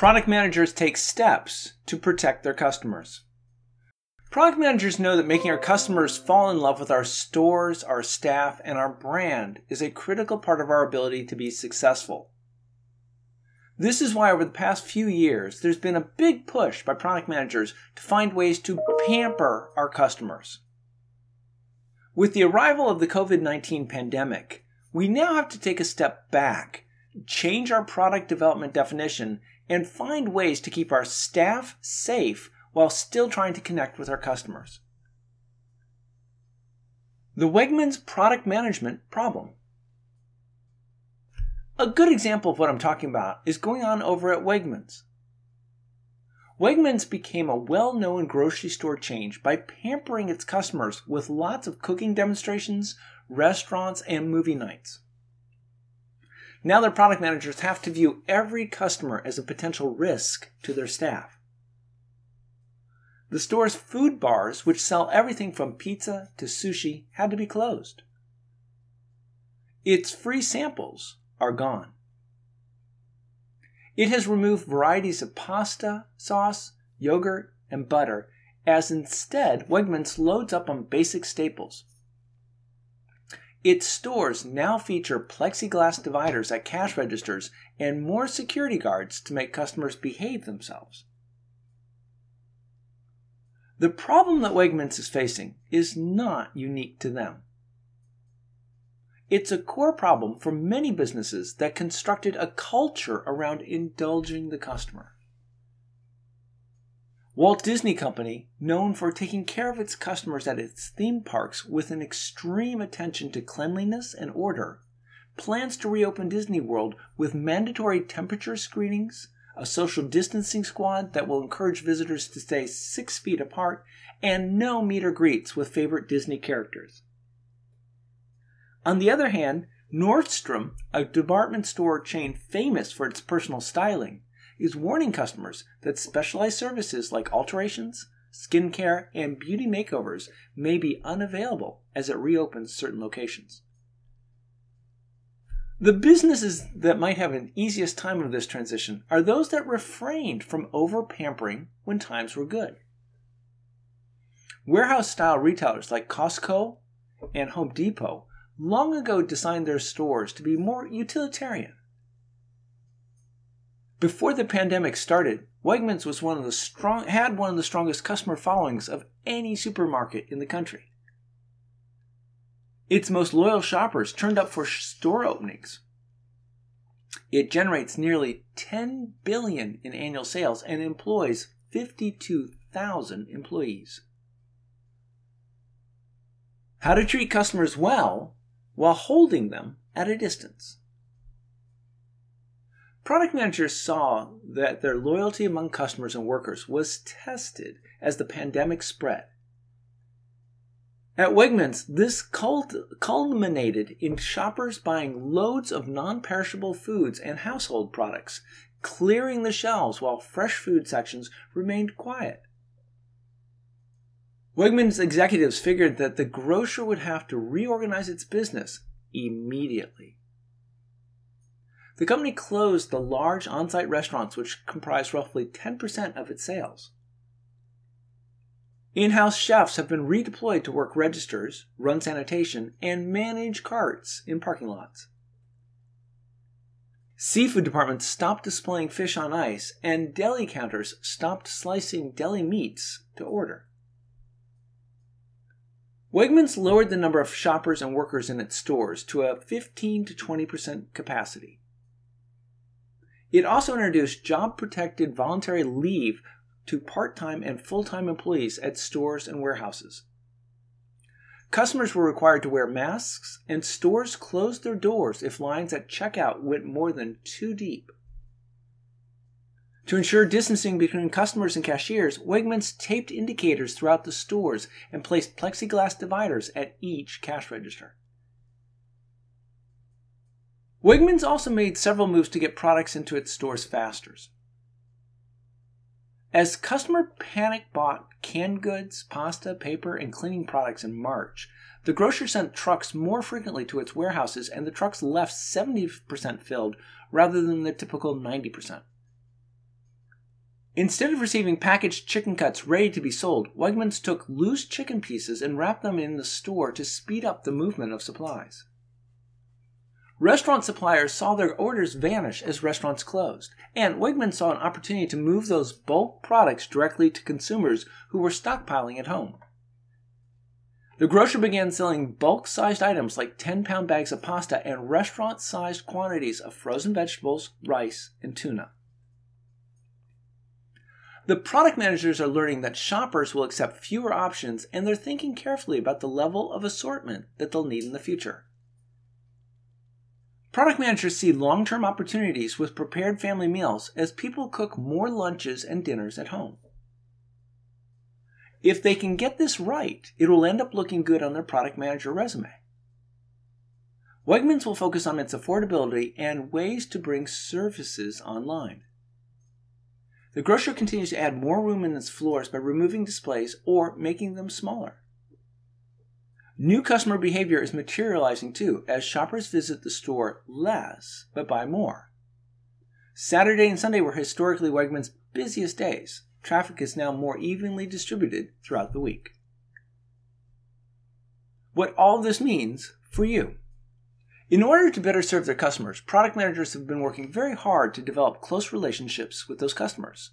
Product managers take steps to protect their customers. Product managers know that making our customers fall in love with our stores, our staff, and our brand is a critical part of our ability to be successful. This is why over the past few years, there's been a big push by product managers to find ways to pamper our customers. With the arrival of the COVID 19 pandemic, we now have to take a step back, change our product development definition, and find ways to keep our staff safe while still trying to connect with our customers. The Wegmans product management problem. A good example of what I'm talking about is going on over at Wegmans. Wegmans became a well known grocery store chain by pampering its customers with lots of cooking demonstrations, restaurants, and movie nights. Now their product managers have to view every customer as a potential risk to their staff. The store's food bars, which sell everything from pizza to sushi, had to be closed. Its free samples are gone. It has removed varieties of pasta, sauce, yogurt, and butter, as instead Wegmans loads up on basic staples its stores now feature plexiglass dividers at cash registers and more security guards to make customers behave themselves. The problem that Wegmans is facing is not unique to them. It's a core problem for many businesses that constructed a culture around indulging the customer. Walt Disney Company, known for taking care of its customers at its theme parks with an extreme attention to cleanliness and order, plans to reopen Disney World with mandatory temperature screenings, a social distancing squad that will encourage visitors to stay six feet apart, and no meet or greets with favorite Disney characters. On the other hand, Nordstrom, a department store chain famous for its personal styling, is warning customers that specialized services like alterations, skincare, and beauty makeovers may be unavailable as it reopens certain locations. The businesses that might have an easiest time of this transition are those that refrained from over pampering when times were good. Warehouse style retailers like Costco and Home Depot long ago designed their stores to be more utilitarian before the pandemic started, Wegmans was one of the strong had one of the strongest customer followings of any supermarket in the country. Its most loyal shoppers turned up for store openings. It generates nearly 10 billion in annual sales and employs 52,000 employees. How to treat customers well while holding them at a distance. Product managers saw that their loyalty among customers and workers was tested as the pandemic spread. At Wegmans, this culminated in shoppers buying loads of non perishable foods and household products, clearing the shelves while fresh food sections remained quiet. Wegmans executives figured that the grocer would have to reorganize its business immediately. The company closed the large on site restaurants, which comprise roughly 10% of its sales. In house chefs have been redeployed to work registers, run sanitation, and manage carts in parking lots. Seafood departments stopped displaying fish on ice, and deli counters stopped slicing deli meats to order. Wegmans lowered the number of shoppers and workers in its stores to a 15 to 20% capacity. It also introduced job protected voluntary leave to part time and full time employees at stores and warehouses. Customers were required to wear masks, and stores closed their doors if lines at checkout went more than two deep. To ensure distancing between customers and cashiers, Wegmans taped indicators throughout the stores and placed plexiglass dividers at each cash register. Wegmans also made several moves to get products into its stores faster. As customer panic bought canned goods, pasta, paper, and cleaning products in March, the grocer sent trucks more frequently to its warehouses, and the trucks left 70% filled rather than the typical 90%. Instead of receiving packaged chicken cuts ready to be sold, Wegmans took loose chicken pieces and wrapped them in the store to speed up the movement of supplies. Restaurant suppliers saw their orders vanish as restaurants closed, and Wegmans saw an opportunity to move those bulk products directly to consumers who were stockpiling at home. The grocer began selling bulk sized items like 10 pound bags of pasta and restaurant sized quantities of frozen vegetables, rice, and tuna. The product managers are learning that shoppers will accept fewer options and they're thinking carefully about the level of assortment that they'll need in the future. Product managers see long term opportunities with prepared family meals as people cook more lunches and dinners at home. If they can get this right, it will end up looking good on their product manager resume. Wegmans will focus on its affordability and ways to bring services online. The grocer continues to add more room in its floors by removing displays or making them smaller. New customer behavior is materializing too, as shoppers visit the store less but buy more. Saturday and Sunday were historically Wegmans' busiest days. Traffic is now more evenly distributed throughout the week. What all this means for you. In order to better serve their customers, product managers have been working very hard to develop close relationships with those customers.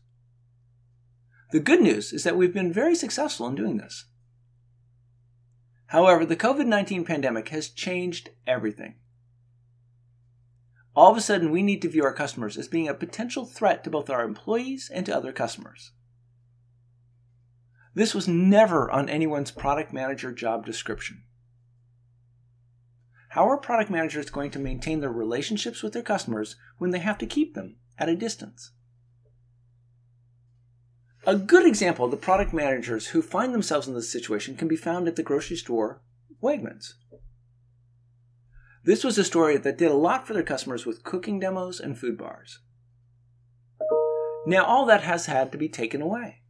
The good news is that we've been very successful in doing this. However, the COVID 19 pandemic has changed everything. All of a sudden, we need to view our customers as being a potential threat to both our employees and to other customers. This was never on anyone's product manager job description. How are product managers going to maintain their relationships with their customers when they have to keep them at a distance? A good example of the product managers who find themselves in this situation can be found at the grocery store Wegmans. This was a story that did a lot for their customers with cooking demos and food bars. Now, all that has had to be taken away.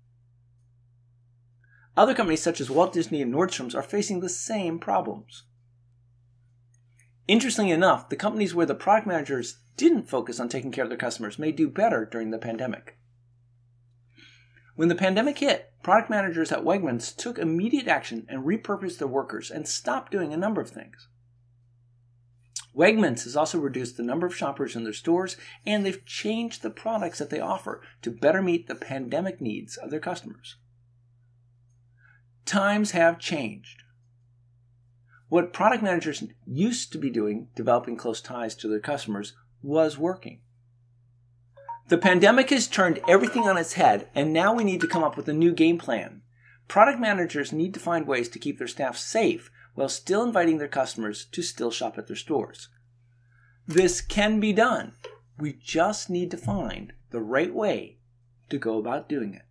Other companies such as Walt Disney and Nordstrom's are facing the same problems. Interestingly enough, the companies where the product managers didn't focus on taking care of their customers may do better during the pandemic. When the pandemic hit, product managers at Wegmans took immediate action and repurposed their workers and stopped doing a number of things. Wegmans has also reduced the number of shoppers in their stores and they've changed the products that they offer to better meet the pandemic needs of their customers. Times have changed. What product managers used to be doing, developing close ties to their customers, was working. The pandemic has turned everything on its head, and now we need to come up with a new game plan. Product managers need to find ways to keep their staff safe while still inviting their customers to still shop at their stores. This can be done. We just need to find the right way to go about doing it.